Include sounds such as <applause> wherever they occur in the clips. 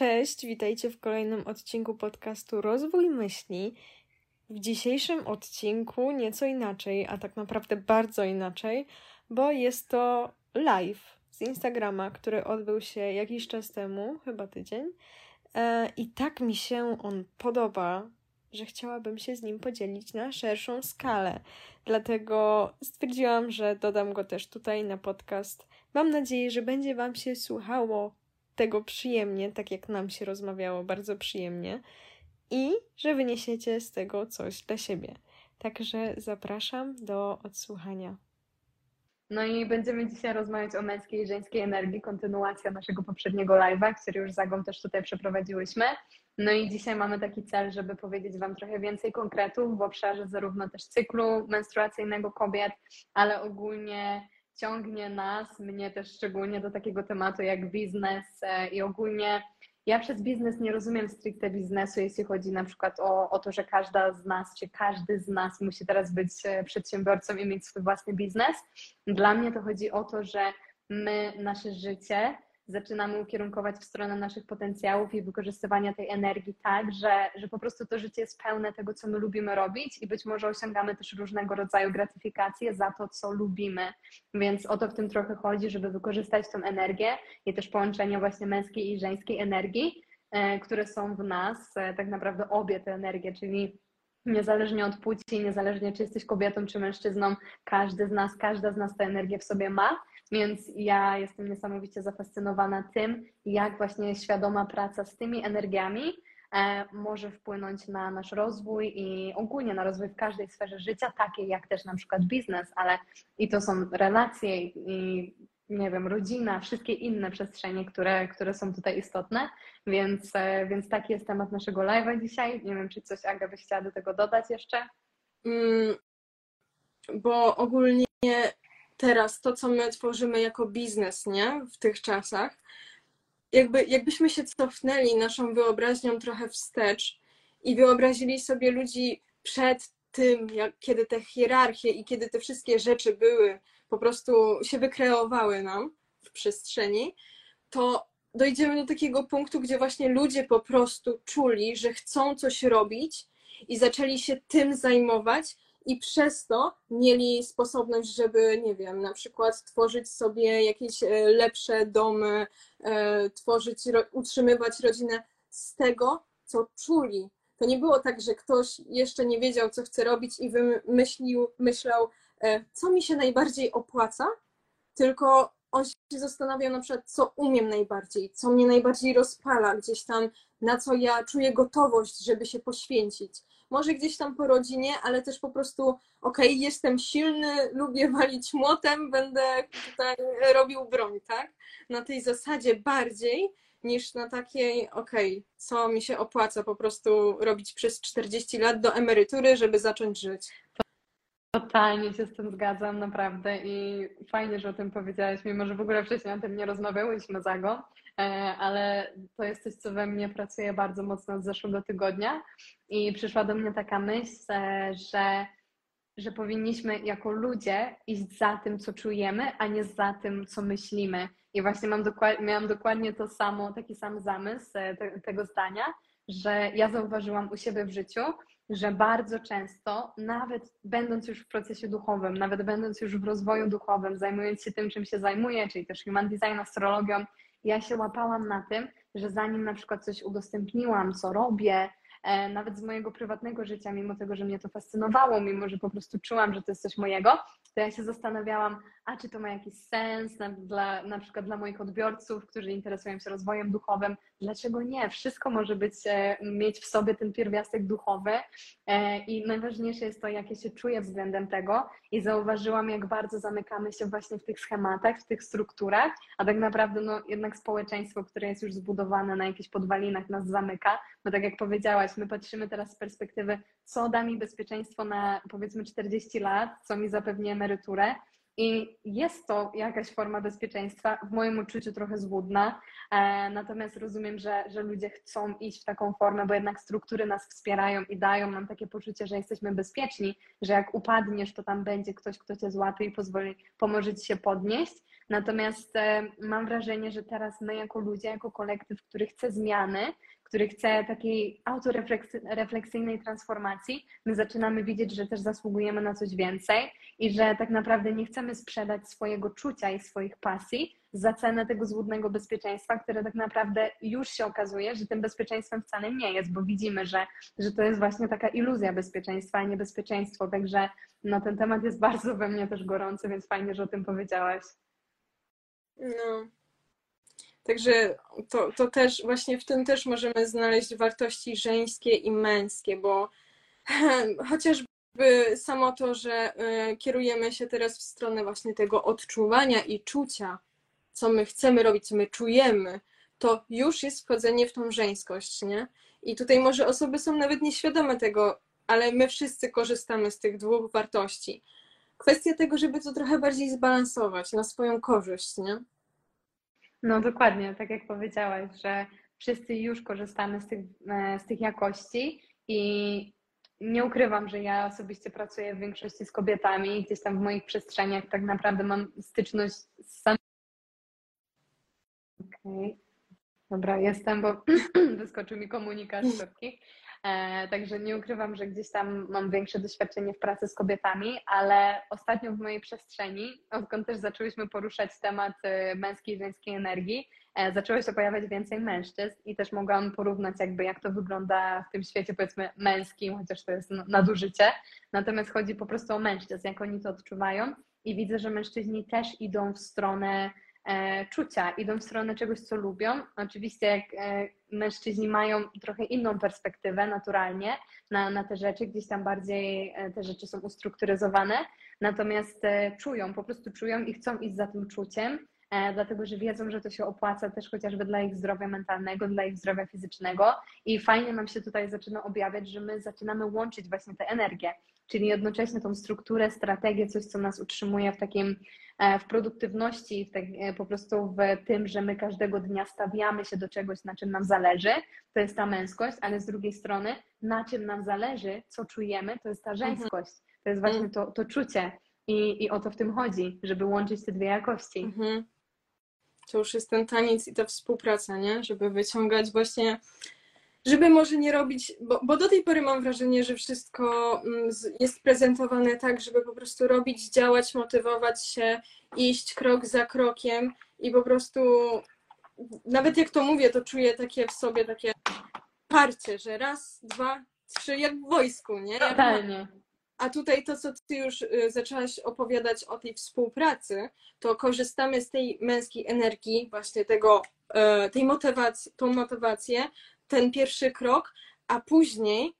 Cześć, witajcie w kolejnym odcinku podcastu Rozwój Myśli. W dzisiejszym odcinku nieco inaczej, a tak naprawdę bardzo inaczej, bo jest to live z Instagrama, który odbył się jakiś czas temu, chyba tydzień. E, I tak mi się on podoba, że chciałabym się z nim podzielić na szerszą skalę. Dlatego stwierdziłam, że dodam go też tutaj na podcast. Mam nadzieję, że będzie Wam się słuchało tego przyjemnie, tak jak nam się rozmawiało, bardzo przyjemnie i że wyniesiecie z tego coś dla siebie. Także zapraszam do odsłuchania. No i będziemy dzisiaj rozmawiać o męskiej i żeńskiej energii, kontynuacja naszego poprzedniego live'a, który już z Agą też tutaj przeprowadziłyśmy. No i dzisiaj mamy taki cel, żeby powiedzieć Wam trochę więcej konkretów w obszarze zarówno też cyklu menstruacyjnego kobiet, ale ogólnie ciągnie nas, mnie też szczególnie do takiego tematu jak biznes e, i ogólnie ja przez biznes nie rozumiem stricte biznesu, jeśli chodzi na przykład o, o to, że każda z nas, czy każdy z nas musi teraz być e, przedsiębiorcą i mieć swój własny biznes. Dla mnie to chodzi o to, że my nasze życie zaczynamy ukierunkować w stronę naszych potencjałów i wykorzystywania tej energii tak, że, że po prostu to życie jest pełne tego, co my lubimy robić i być może osiągamy też różnego rodzaju gratyfikacje za to, co lubimy. Więc o to w tym trochę chodzi, żeby wykorzystać tą energię i też połączenie właśnie męskiej i żeńskiej energii, e, które są w nas, e, tak naprawdę obie te energie, czyli niezależnie od płci, niezależnie czy jesteś kobietą czy mężczyzną, każdy z nas, każda z nas tę energię w sobie ma więc ja jestem niesamowicie zafascynowana tym, jak właśnie świadoma praca z tymi energiami e, może wpłynąć na nasz rozwój i ogólnie na rozwój w każdej sferze życia, takiej jak też na przykład biznes, ale i to są relacje i nie wiem, rodzina, wszystkie inne przestrzenie, które, które są tutaj istotne, więc, e, więc taki jest temat naszego live'a dzisiaj. Nie wiem, czy coś Aga byś chciała do tego dodać jeszcze? Mm, bo ogólnie teraz to, co my tworzymy jako biznes, nie? W tych czasach, jakby, jakbyśmy się cofnęli naszą wyobraźnią trochę wstecz i wyobrazili sobie ludzi przed tym, jak, kiedy te hierarchie i kiedy te wszystkie rzeczy były, po prostu się wykreowały nam w przestrzeni, to dojdziemy do takiego punktu, gdzie właśnie ludzie po prostu czuli, że chcą coś robić i zaczęli się tym zajmować, i przez to mieli sposobność, żeby, nie wiem, na przykład tworzyć sobie jakieś e, lepsze domy, e, tworzyć, utrzymywać rodzinę z tego, co czuli. To nie było tak, że ktoś jeszcze nie wiedział, co chce robić i wymyślił, myślał, e, co mi się najbardziej opłaca, tylko on się zastanawiał na przykład, co umiem najbardziej, co mnie najbardziej rozpala gdzieś tam, na co ja czuję gotowość, żeby się poświęcić może gdzieś tam po rodzinie, ale też po prostu, okej, okay, jestem silny, lubię <laughs> walić młotem, będę tutaj robił broń, tak? Na tej zasadzie bardziej niż na takiej, okej, okay, co mi się opłaca po prostu robić przez 40 lat do emerytury, żeby zacząć żyć. Totalnie się z tym zgadzam, naprawdę i fajnie, że o tym powiedziałaś, mimo że w ogóle wcześniej o tym nie rozmawiałyśmy, Zago, e, ale to jest coś, co we mnie pracuje bardzo mocno od zeszłego tygodnia i przyszła do mnie taka myśl, e, że, że powinniśmy jako ludzie iść za tym, co czujemy, a nie za tym, co myślimy. I właśnie mam dokład, miałam dokładnie to samo, taki sam zamysł e, te, tego zdania, że ja zauważyłam u siebie w życiu, że bardzo często, nawet będąc już w procesie duchowym, nawet będąc już w rozwoju duchowym, zajmując się tym, czym się zajmuję, czyli też human design, astrologią, ja się łapałam na tym, że zanim na przykład coś udostępniłam, co robię, E, nawet z mojego prywatnego życia, mimo tego, że mnie to fascynowało, mimo że po prostu czułam, że to jest coś mojego, to ja się zastanawiałam, a czy to ma jakiś sens na, dla, na przykład dla moich odbiorców, którzy interesują się rozwojem duchowym, dlaczego nie? Wszystko może być, e, mieć w sobie ten pierwiastek duchowy. E, i najważniejsze jest to, jak ja się czuję względem tego. I zauważyłam, jak bardzo zamykamy się właśnie w tych schematach, w tych strukturach, a tak naprawdę no, jednak społeczeństwo, które jest już zbudowane na jakichś podwalinach nas zamyka, bo tak jak powiedziałaś, my patrzymy teraz z perspektywy, co da mi bezpieczeństwo na powiedzmy 40 lat, co mi zapewni emeryturę, i jest to jakaś forma bezpieczeństwa, w moim uczuciu trochę złudna, e, natomiast rozumiem, że, że ludzie chcą iść w taką formę, bo jednak struktury nas wspierają i dają nam takie poczucie, że jesteśmy bezpieczni, że jak upadniesz, to tam będzie ktoś, kto cię złapie i pozwoli, pomoże ci się podnieść. Natomiast e, mam wrażenie, że teraz my jako ludzie, jako kolektyw, który chce zmiany, który chce takiej autorefleksyjnej transformacji, my zaczynamy widzieć, że też zasługujemy na coś więcej i że tak naprawdę nie chcemy sprzedać swojego czucia i swoich pasji za cenę tego złudnego bezpieczeństwa, które tak naprawdę już się okazuje, że tym bezpieczeństwem wcale nie jest, bo widzimy, że, że to jest właśnie taka iluzja bezpieczeństwa, a nie bezpieczeństwo. Także no, ten temat jest bardzo we mnie też gorący, więc fajnie, że o tym powiedziałaś. No. Także to, to też właśnie w tym też możemy znaleźć wartości żeńskie i męskie, bo <laughs> chociażby samo to, że y, kierujemy się teraz w stronę właśnie tego odczuwania i czucia, co my chcemy robić, co my czujemy, to już jest wchodzenie w tą żeńskość, nie? I tutaj może osoby są nawet nieświadome tego, ale my wszyscy korzystamy z tych dwóch wartości. Kwestia tego, żeby to trochę bardziej zbalansować na swoją korzyść, nie? No dokładnie, tak jak powiedziałaś, że wszyscy już korzystamy z tych, e, z tych jakości i nie ukrywam, że ja osobiście pracuję w większości z kobietami, gdzieś tam w moich przestrzeniach tak naprawdę mam styczność z samym. Okej, okay. dobra, jestem, bo <clears throat> wyskoczył mi komunikat szybki. E, także nie ukrywam, że gdzieś tam mam większe doświadczenie w pracy z kobietami, ale ostatnio w mojej przestrzeni, odkąd też zaczęłyśmy poruszać temat e, męskiej i żeńskiej energii, e, zaczęło się pojawiać więcej mężczyzn i też mogłam porównać jakby jak to wygląda w tym świecie powiedzmy męskim, chociaż to jest nadużycie. Natomiast chodzi po prostu o mężczyzn, jak oni to odczuwają i widzę, że mężczyźni też idą w stronę czucia, idą w stronę czegoś, co lubią. Oczywiście, jak e, mężczyźni mają trochę inną perspektywę naturalnie na, na te rzeczy, gdzieś tam bardziej e, te rzeczy są ustrukturyzowane, natomiast czują, po prostu czują i chcą iść za tym czuciem, dlatego że wiedzą, że to się opłaca też chociażby dla ich zdrowia mentalnego, dla ich zdrowia fizycznego i fajnie nam się tutaj zaczyna objawiać, że my zaczynamy łączyć właśnie tę energię, czyli jednocześnie tą strukturę, strategię, coś, co nas utrzymuje w takim E, w produktywności, w tak, e, po prostu w tym, że my każdego dnia stawiamy się do czegoś, na czym nam zależy, to jest ta męskość, ale z drugiej strony, na czym nam zależy, co czujemy, to jest ta mhm. żeńskość. To jest właśnie to, to czucie. I, I o to w tym chodzi, żeby łączyć te dwie jakości. Mhm. To już jest ten taniec i ta współpraca, nie? Żeby wyciągać właśnie żeby może nie robić, bo, bo do tej pory mam wrażenie, że wszystko mm, jest prezentowane tak, żeby po prostu robić, działać, motywować się, iść krok za krokiem i po prostu nawet jak to mówię, to czuję takie w sobie takie parcie, że raz, dwa, trzy, jak w wojsku, nie? Totalnie. A tutaj to, co ty już y, zaczęłaś opowiadać o tej współpracy, to korzystamy z tej męskiej energii, właśnie tego, y, tej motywacji, tą motywację, ten pierwszy krok, a później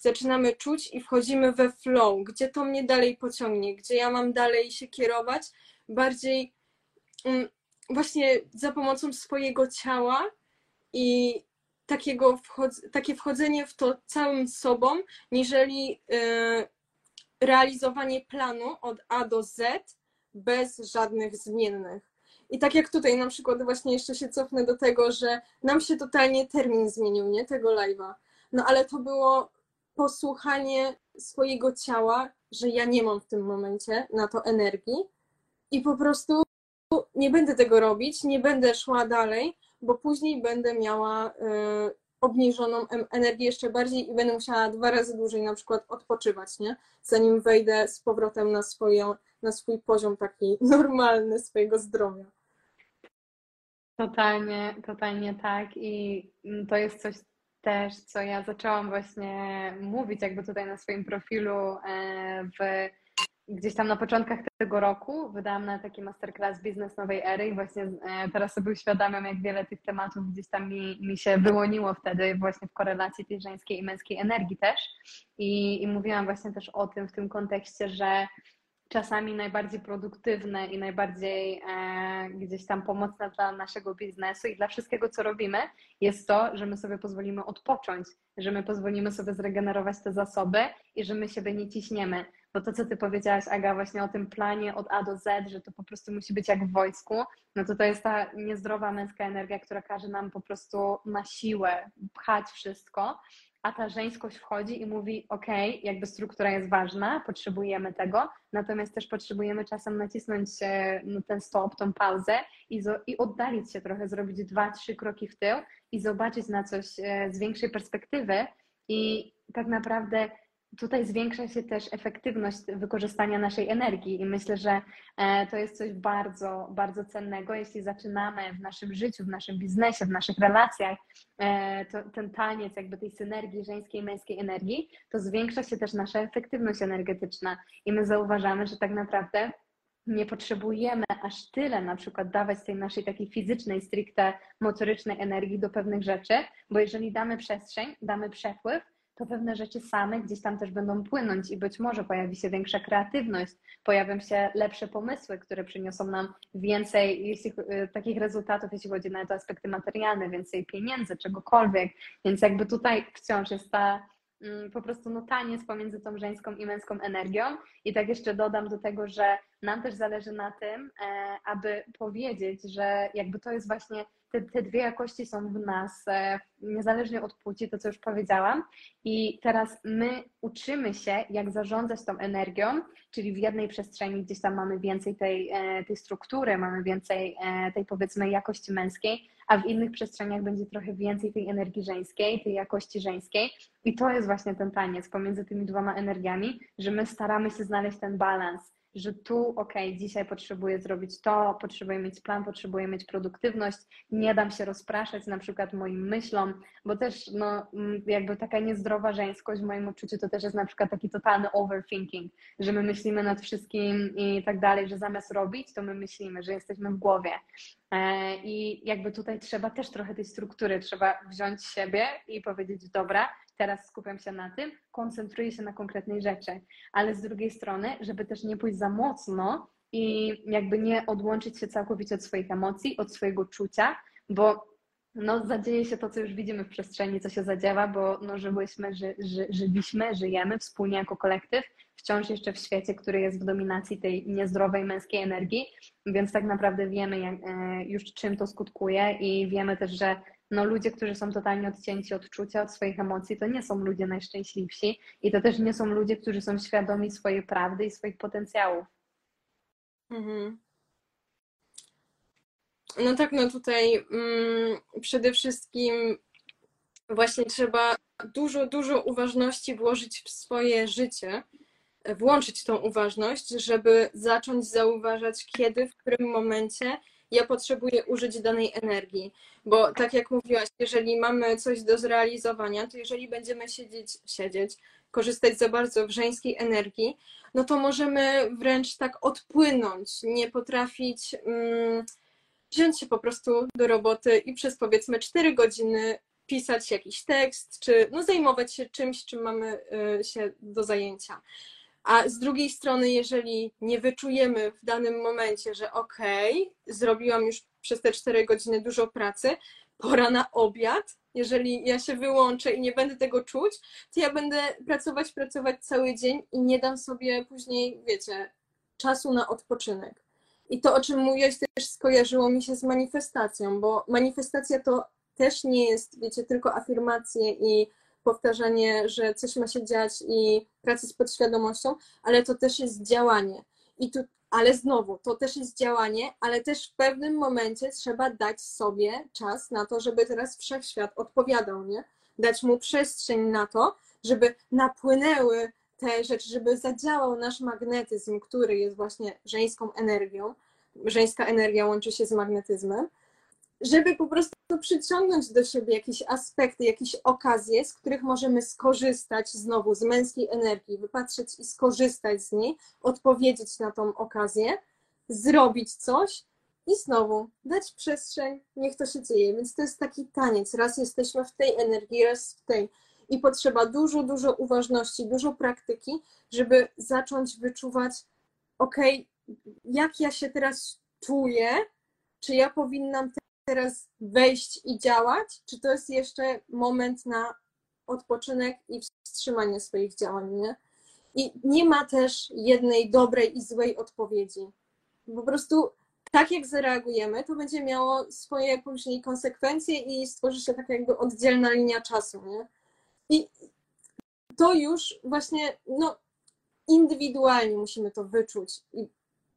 zaczynamy czuć i wchodzimy we flow, gdzie to mnie dalej pociągnie, gdzie ja mam dalej się kierować, bardziej um, właśnie za pomocą swojego ciała i takiego takie wchodzenie w to całym sobą, niżeli y, realizowanie planu od A do Z bez żadnych zmiennych. I tak jak tutaj na przykład właśnie jeszcze się cofnę do tego, że nam się totalnie termin zmienił, nie? Tego live'a. No ale to było posłuchanie swojego ciała, że ja nie mam w tym momencie na to energii i po prostu nie będę tego robić, nie będę szła dalej, bo później będę miała y, obniżoną energię jeszcze bardziej i będę musiała dwa razy dłużej na przykład odpoczywać, nie? Zanim wejdę z powrotem na, swoją, na swój poziom taki <laughs> normalny swojego zdrowia. Totalnie, totalnie tak. I mm, to jest coś też, co ja zaczęłam właśnie mówić, jakby tutaj na swoim profilu e, w, gdzieś tam na początkach tego roku. Wydałam na taki masterclass Biznes Nowej Ery i właśnie e, teraz sobie uświadamiam, jak wiele tych tematów gdzieś tam mi, mi się wyłoniło wtedy właśnie w korelacji tej żeńskiej i męskiej energii też. I, I mówiłam właśnie też o tym w tym kontekście, że czasami najbardziej produktywne i najbardziej e, gdzieś tam pomocne dla naszego biznesu i dla wszystkiego, co robimy, jest to, że my sobie pozwolimy odpocząć, że my pozwolimy sobie zregenerować te zasoby i że my siebie nie ciśniemy. Bo to, co ty powiedziałaś, Aga, właśnie o tym planie od A do Z, że to po prostu musi być jak w wojsku, no to to jest ta niezdrowa męska energia, która każe nam po prostu na siłę pchać wszystko, a ta żeńskość wchodzi i mówi: OK, jakby struktura jest ważna, potrzebujemy tego, natomiast też potrzebujemy czasem nacisnąć no, ten stop, tą pauzę i, i oddalić się trochę, zrobić dwa, trzy kroki w tył i zobaczyć na coś e, z większej perspektywy. I tak naprawdę tutaj zwiększa się też efektywność wykorzystania naszej energii i myślę, że e, to jest coś bardzo, bardzo cennego, jeśli zaczynamy w naszym życiu, w naszym biznesie, w naszych relacjach e, to, ten taniec jakby tej synergii żeńskiej męskiej energii, to zwiększa się też nasza efektywność energetyczna. I my zauważamy, że tak naprawdę nie potrzebujemy aż tyle na przykład dawać tej naszej takiej fizycznej, stricte motorycznej energii do pewnych rzeczy, bo jeżeli damy przestrzeń, damy przepływ, to pewne rzeczy same gdzieś tam też będą płynąć i być może pojawi się większa kreatywność, pojawią się lepsze pomysły, które przyniosą nam więcej jeśli, y, takich rezultatów, jeśli chodzi na te aspekty materialne, więcej pieniędzy, czegokolwiek. Więc jakby tutaj wciąż jest ta mm, po prostu no, taniec pomiędzy tą żeńską i męską energią. I tak jeszcze dodam do tego, że nam też zależy na tym, e, aby powiedzieć, że jakby to jest właśnie te, te dwie jakości są w nas, e, niezależnie od płci, to co już powiedziałam. I teraz my uczymy się, jak zarządzać tą energią, czyli w jednej przestrzeni gdzieś tam mamy więcej tej, e, tej struktury, mamy więcej e, tej powiedzmy jakości męskiej, a w innych przestrzeniach będzie trochę więcej tej energii żeńskiej, tej jakości żeńskiej. I to jest właśnie ten taniec pomiędzy tymi dwoma energiami, że my staramy się znaleźć ten balans że tu, ok, dzisiaj potrzebuję zrobić to, potrzebuję mieć plan, potrzebuję mieć produktywność, nie dam się rozpraszać na przykład moim myślom, bo też no, mm, jakby taka niezdrowa żeńskość w moim odczuciu to też jest na przykład taki totalny overthinking, że my myślimy nad wszystkim i tak dalej, że zamiast robić, to my myślimy, że jesteśmy w głowie. E, I jakby tutaj trzeba też trochę tej struktury, trzeba wziąć siebie i powiedzieć, dobra, teraz skupiam się na tym, koncentruję się na konkretnej rzeczy, ale z drugiej strony, żeby też nie pójść za mocno i jakby nie odłączyć się całkowicie od swoich emocji, od swojego czucia, bo no, zadzieje się to, co już widzimy w przestrzeni, co się zadziewa, bo no, żyłyśmy, ży, ży, żyliśmy, żyjemy wspólnie jako kolektyw, wciąż jeszcze w świecie, który jest w dominacji tej niezdrowej męskiej energii, więc tak naprawdę wiemy jak, e, już czym to skutkuje i wiemy też, że no ludzie, którzy są totalnie odcięci od czucia, od swoich emocji, to nie są ludzie najszczęśliwsi i to też nie są ludzie, którzy są świadomi swojej prawdy i swoich potencjałów. Mhm. No tak, no tutaj mm, przede wszystkim właśnie trzeba dużo, dużo uważności włożyć w swoje życie, włączyć tą uważność, żeby zacząć zauważać, kiedy, w którym momencie ja potrzebuję użyć danej energii. Bo tak jak mówiłaś, jeżeli mamy coś do zrealizowania, to jeżeli będziemy siedzieć, siedzieć, korzystać za bardzo w żeńskiej energii, no to możemy wręcz tak odpłynąć, nie potrafić um, wziąć się po prostu do roboty i przez powiedzmy 4 godziny pisać jakiś tekst, czy no, zajmować się czymś, czym mamy y, się do zajęcia. A z drugiej strony, jeżeli nie wyczujemy w danym momencie, że okej, okay, zrobiłam już przez te 4 godziny dużo pracy, pora na obiad, jeżeli ja się wyłączę i nie będę tego czuć, to ja będę pracować, pracować cały dzień i nie dam sobie później, wiecie, czasu na odpoczynek. I to, o czym mówiłaś, też skojarzyło mi się z manifestacją, bo manifestacja to też nie jest, wiecie, tylko afirmacje i powtarzanie, że coś ma się dziać i praca z podświadomością, ale to też jest działanie. I tu, ale znowu, to też jest działanie, ale też w pewnym momencie trzeba dać sobie czas na to, żeby teraz wszechświat odpowiadał, nie? Dać mu przestrzeń na to, żeby napłynęły te rzeczy, żeby zadziałał nasz magnetyzm, który jest właśnie żeńską energią. Żeńska energia łączy się z magnetyzmem żeby po prostu przyciągnąć do siebie jakieś aspekty, jakieś okazje, z których możemy skorzystać znowu z męskiej energii, wypatrzeć i skorzystać z niej, odpowiedzieć na tą okazję, zrobić coś i znowu dać przestrzeń, niech to się dzieje. Więc to jest taki taniec. Raz jesteśmy w tej energii, raz w tej. I potrzeba dużo, dużo uważności, dużo praktyki, żeby zacząć wyczuwać, ok, jak ja się teraz czuję, czy ja powinnam teraz wejść i działać, czy to jest jeszcze moment na odpoczynek i wstrzymanie swoich działań, nie? I nie ma też jednej dobrej i złej odpowiedzi. Po prostu tak jak zareagujemy, to będzie miało swoje później konsekwencje i stworzy się taka jakby oddzielna linia czasu, nie? I to już właśnie, no, indywidualnie musimy to wyczuć i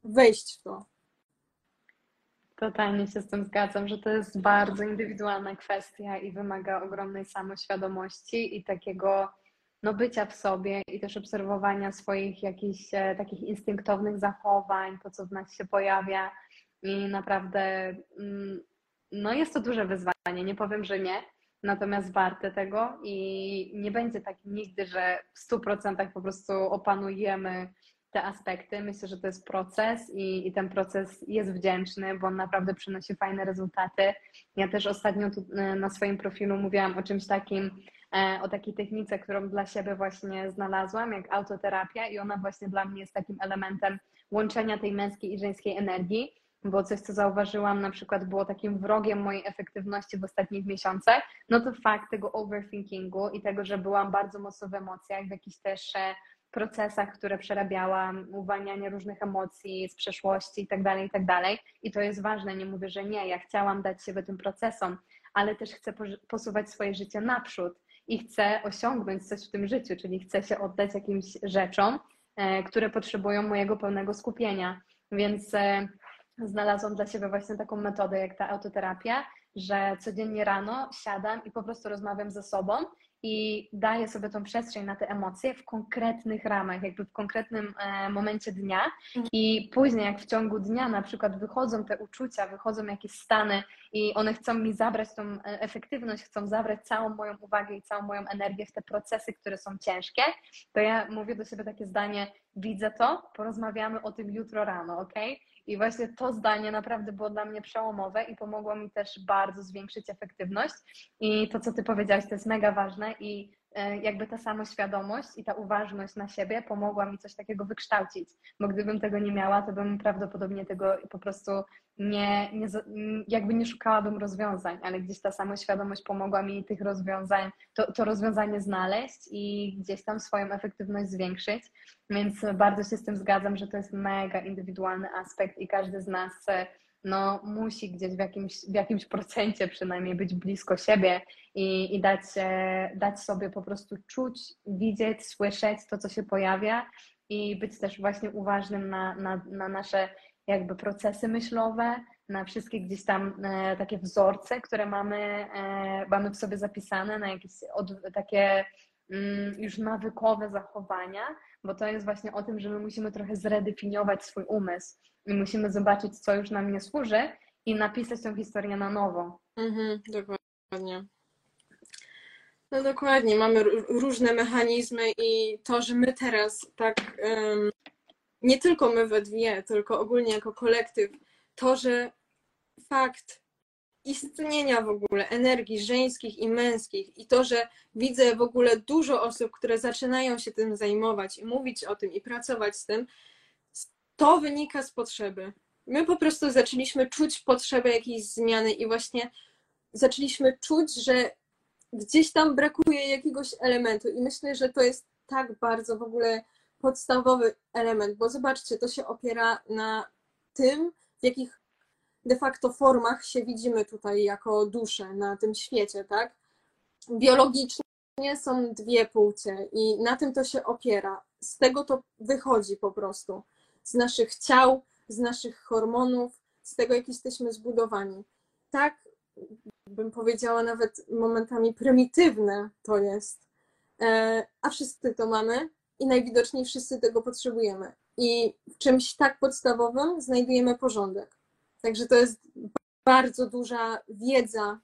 wejść w to. Totalnie się z tym zgadzam, że to jest bardzo indywidualna kwestia i wymaga ogromnej samoświadomości i takiego no, bycia w sobie i też obserwowania swoich jakichś e, takich instynktownych zachowań, to co w nas się pojawia. I naprawdę mm, no, jest to duże wyzwanie. Nie powiem, że nie, natomiast warte tego i nie będzie tak nigdy, że w 100% po prostu opanujemy te aspekty. Myślę, że to jest proces i, i, ten proces jest wdzięczny, bo on naprawdę przynosi fajne rezultaty. Ja też ostatnio tu, e, na swoim profilu mówiłam o czymś takim, e, o takiej technice, którą dla siebie właśnie znalazłam, jak autoterapia i ona właśnie dla mnie jest takim elementem łączenia tej męskiej i żeńskiej energii, bo coś, co zauważyłam na przykład było takim wrogiem mojej efektywności w ostatnich miesiącach, no to fakt tego overthinkingu i tego, że byłam bardzo mocno w emocjach, w jakichś też e, procesach, które przerabiałam, uwalnianie różnych emocji z przeszłości itd., tak itd. Tak I to jest ważne, nie mówię, że nie, ja chciałam dać się tym procesom, ale też chcę posuwać swoje życie naprzód i chcę osiągnąć coś w tym życiu, czyli chcę się oddać jakimś rzeczom, e, które potrzebują mojego pełnego skupienia. Więc e, znalazłam dla siebie właśnie taką metodę jak ta autoterapia, że codziennie rano siadam i po prostu rozmawiam ze sobą i daję sobie tą przestrzeń na te emocje w konkretnych ramach, jakby w konkretnym e, momencie dnia mhm. i później jak w ciągu dnia na przykład wychodzą te uczucia, wychodzą jakieś stany i one chcą mi zabrać tą e, efektywność, chcą zabrać całą moją uwagę i całą moją energię w te procesy, które są ciężkie, to ja mówię do siebie takie zdanie, widzę to, porozmawiamy o tym jutro rano, ok? I właśnie to zdanie naprawdę było dla mnie przełomowe i pomogło mi też bardzo zwiększyć efektywność. I to, co Ty powiedziałaś, to jest mega ważne i jakby ta samoświadomość i ta uważność na siebie pomogła mi coś takiego wykształcić, bo gdybym tego nie miała, to bym prawdopodobnie tego po prostu nie, nie, jakby nie szukałabym rozwiązań, ale gdzieś ta samoświadomość pomogła mi tych rozwiązań, to, to rozwiązanie znaleźć i gdzieś tam swoją efektywność zwiększyć. Więc bardzo się z tym zgadzam, że to jest mega indywidualny aspekt i każdy z nas no, musi gdzieś w jakimś, w jakimś procencie przynajmniej być blisko siebie i, i dać, dać sobie po prostu czuć, widzieć, słyszeć to, co się pojawia i być też właśnie uważnym na, na, na nasze jakby procesy myślowe, na wszystkie gdzieś tam e, takie wzorce, które mamy, e, mamy w sobie zapisane, na jakieś od, takie mm, już nawykowe zachowania, bo to jest właśnie o tym, że my musimy trochę zredefiniować swój umysł i musimy zobaczyć, co już nam nie służy i napisać tę historię na nowo. Mhm, dokładnie. No dokładnie, mamy różne mechanizmy i to, że my teraz tak um, nie tylko my we dwie, tylko ogólnie jako kolektyw, to, że fakt istnienia w ogóle energii żeńskich i męskich i to, że widzę w ogóle dużo osób, które zaczynają się tym zajmować i mówić o tym i pracować z tym, to wynika z potrzeby. My po prostu zaczęliśmy czuć potrzebę jakiejś zmiany i właśnie zaczęliśmy czuć, że gdzieś tam brakuje jakiegoś elementu i myślę, że to jest tak bardzo w ogóle podstawowy element, bo zobaczcie, to się opiera na tym, w jakich de facto formach się widzimy tutaj jako dusze na tym świecie, tak? Biologicznie są dwie płcie i na tym to się opiera. Z tego to wychodzi po prostu. Z naszych ciał, z naszych hormonów, z tego, jak jesteśmy zbudowani. Tak, bym powiedziała, nawet momentami prymitywne to jest. E, a wszyscy to mamy, i najwidoczniej wszyscy tego potrzebujemy. I w czymś tak podstawowym znajdujemy porządek. Także to jest bardzo duża wiedza,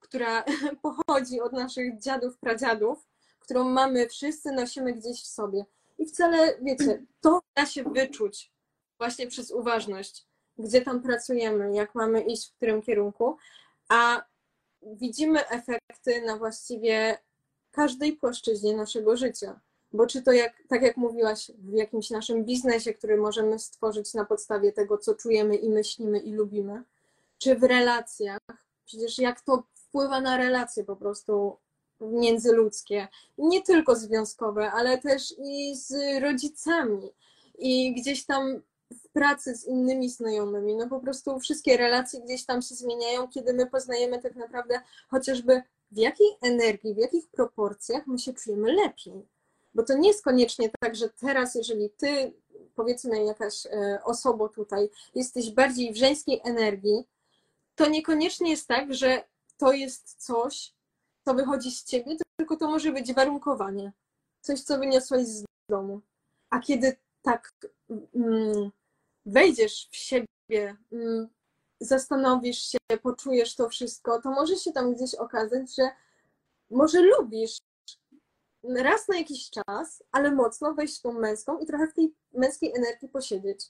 która <laughs> pochodzi od naszych dziadów, pradziadów, którą mamy wszyscy, nosimy gdzieś w sobie. I wcale, wiecie, to da się wyczuć właśnie przez uważność, gdzie tam pracujemy, jak mamy iść w którym kierunku, a widzimy efekty na właściwie każdej płaszczyźnie naszego życia. Bo czy to, jak, tak jak mówiłaś, w jakimś naszym biznesie, który możemy stworzyć na podstawie tego, co czujemy i myślimy i lubimy, czy w relacjach, przecież jak to wpływa na relacje po prostu międzyludzkie, nie tylko związkowe, ale też i z rodzicami, i gdzieś tam w pracy z innymi znajomymi. No po prostu wszystkie relacje gdzieś tam się zmieniają, kiedy my poznajemy tak naprawdę chociażby w jakiej energii, w jakich proporcjach my się czujemy lepiej. Bo to nie jest koniecznie tak, że teraz, jeżeli ty, powiedzmy, jakaś e, osoba tutaj, jesteś bardziej w żeńskiej energii, to niekoniecznie jest tak, że to jest coś, co wychodzi z ciebie, tylko to może być warunkowanie. Coś, co wyniosłeś z domu. A kiedy tak mm, wejdziesz w siebie, mm, zastanowisz się, poczujesz to wszystko, to może się tam gdzieś okazać, że może lubisz raz na jakiś czas, ale mocno wejść w tą męską i trochę w tej męskiej energii posiedzieć.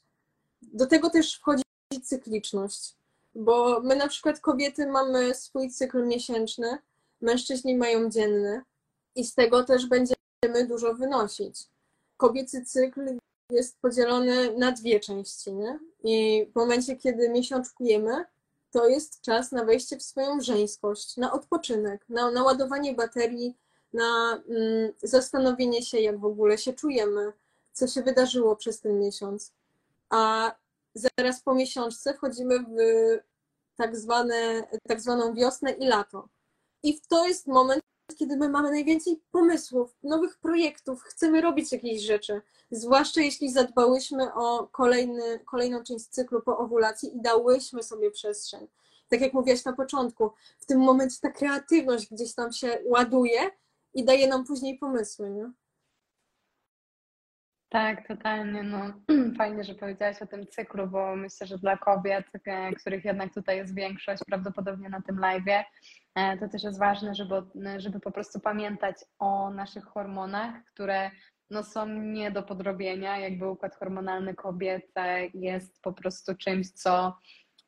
Do tego też wchodzi cykliczność, bo my na przykład kobiety mamy swój cykl miesięczny, mężczyźni mają dzienny i z tego też będziemy dużo wynosić. Kobiecy cykl jest podzielony na dwie części, nie? I w momencie, kiedy miesiączkujemy, to jest czas na wejście w swoją żeńskość, na odpoczynek, na naładowanie baterii, na mm, zastanowienie się, jak w ogóle się czujemy, co się wydarzyło przez ten miesiąc. A zaraz po miesiączce wchodzimy w tak, zwane, tak zwaną wiosnę i lato. I to jest moment, kiedy my mamy najwięcej pomysłów, nowych projektów, chcemy robić jakieś rzeczy. Zwłaszcza jeśli zadbałyśmy o kolejny, kolejną część cyklu po owulacji i dałyśmy sobie przestrzeń. Tak jak mówiłaś na początku, w tym momencie ta kreatywność gdzieś tam się ładuje i daje nam później pomysły. Nie? Tak, totalnie. No, <clears throat> fajnie, że powiedziałaś o tym cyklu, bo myślę, że dla kobiet, e, których jednak tutaj jest większość, prawdopodobnie na tym live, e, to też jest ważne, żeby, żeby po prostu pamiętać o naszych hormonach, które no, są nie do podrobienia. Jakby układ hormonalny kobiety jest po prostu czymś, co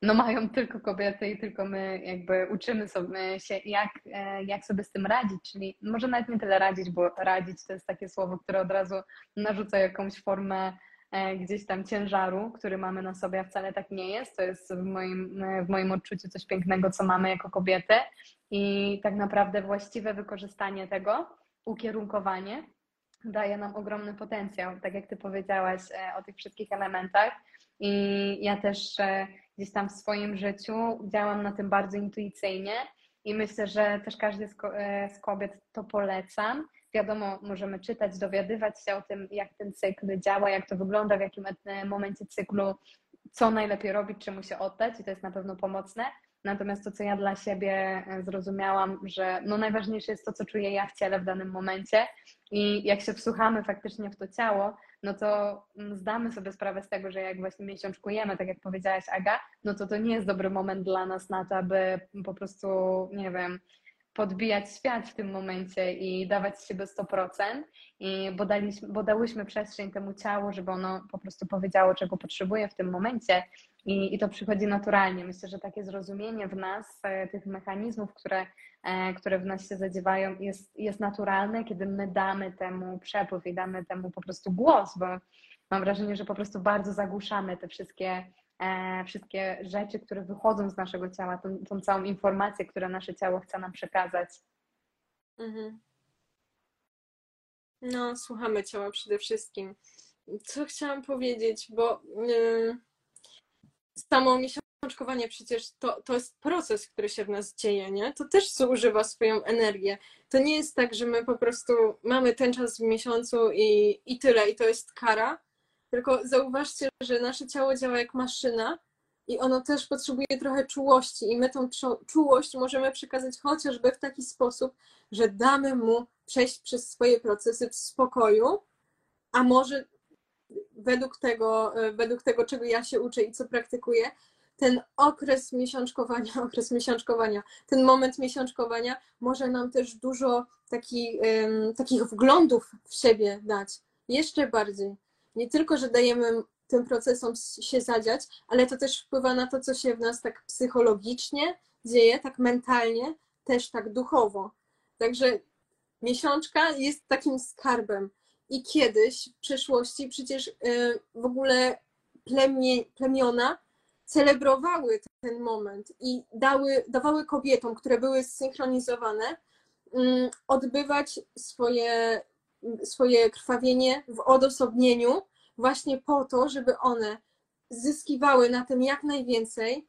no mają tylko kobiety i tylko my jakby uczymy sobie się, jak, e, jak sobie z tym radzić, czyli może nawet nie tyle radzić, bo radzić to jest takie słowo, które od razu narzuca jakąś formę e, gdzieś tam ciężaru, który mamy na sobie, a wcale tak nie jest. To jest w moim, w moim odczuciu coś pięknego, co mamy jako kobiety. I tak naprawdę właściwe wykorzystanie tego, ukierunkowanie daje nam ogromny potencjał, tak jak Ty powiedziałaś e, o tych wszystkich elementach i ja też gdzieś tam w swoim życiu działam na tym bardzo intuicyjnie i myślę, że też każdy e, z kobiet to polecam. Wiadomo, możemy czytać, dowiadywać się o tym, jak ten cykl działa, jak to wygląda, w jakim momencie cyklu, co najlepiej robić, czemu się oddać i to jest na pewno pomocne. Natomiast to, co ja dla siebie e, zrozumiałam, że no najważniejsze jest to, co czuję ja w ciele w danym momencie. I jak się wsłuchamy faktycznie w to ciało, no to mm, zdamy sobie sprawę z tego, że jak właśnie miesiączkujemy, tak jak powiedziałaś Aga, no to to nie jest dobry moment dla nas na to, aby po prostu, nie wiem, podbijać świat w tym momencie i dawać z siebie 100%, i bo, daliśmy, bo dałyśmy przestrzeń temu ciału, żeby ono po prostu powiedziało, czego potrzebuje w tym momencie i, i to przychodzi naturalnie. Myślę, że takie zrozumienie w nas e, tych mechanizmów, które, e, które w nas się zadziewają jest, jest naturalne, kiedy my damy temu przepływ i damy temu po prostu głos, bo mam wrażenie, że po prostu bardzo zagłuszamy te wszystkie e, wszystkie rzeczy, które wychodzą z naszego ciała, tą, tą całą informację, którą nasze ciało chce nam przekazać. Mhm. No, słuchamy ciała przede wszystkim. Co chciałam powiedzieć, bo yy, samo miesiączkowanie przecież to, to jest proces, który się w nas dzieje, nie? To też zużywa swoją energię. To nie jest tak, że my po prostu mamy ten czas w miesiącu i, i tyle, i to jest kara, tylko zauważcie, że nasze ciało działa jak maszyna i ono też potrzebuje trochę czułości i my tą czułość możemy przekazać chociażby w taki sposób, że damy mu przejść przez swoje procesy w spokoju, a może według tego, według tego, czego ja się uczę i co praktykuję, ten okres miesiączkowania, <laughs> okres miesiączkowania, ten moment miesiączkowania może nam też dużo taki, um, takich wglądów w siebie dać. Jeszcze bardziej nie tylko, że dajemy tym procesom się zadziać, ale to też wpływa na to, co się w nas tak psychologicznie dzieje, tak mentalnie, też tak duchowo. Także miesiączka jest takim skarbem. I kiedyś w przeszłości przecież y, w ogóle plemie, plemiona celebrowały ten moment i dały, dawały kobietom, które były zsynchronizowane, mm, odbywać swoje swoje krwawienie w odosobnieniu, właśnie po to, żeby one zyskiwały na tym jak najwięcej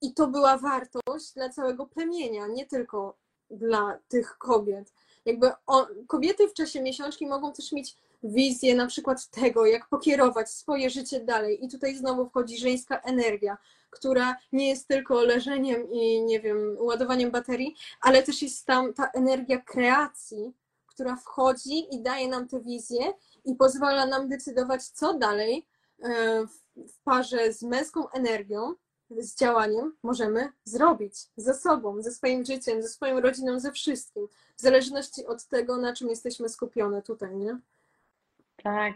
i to była wartość dla całego plemienia, nie tylko dla tych kobiet. Jakby o, kobiety w czasie miesiączki mogą też mieć wizję na przykład tego, jak pokierować swoje życie dalej. I tutaj znowu wchodzi żeńska energia, która nie jest tylko leżeniem i nie wiem, ładowaniem baterii, ale też jest tam ta energia kreacji, która wchodzi i daje nam tę wizję i pozwala nam decydować, co dalej e, w parze z męską energią, z działaniem możemy zrobić ze sobą, ze swoim życiem, ze swoją rodziną, ze wszystkim. W zależności od tego, na czym jesteśmy skupione tutaj, nie? Tak,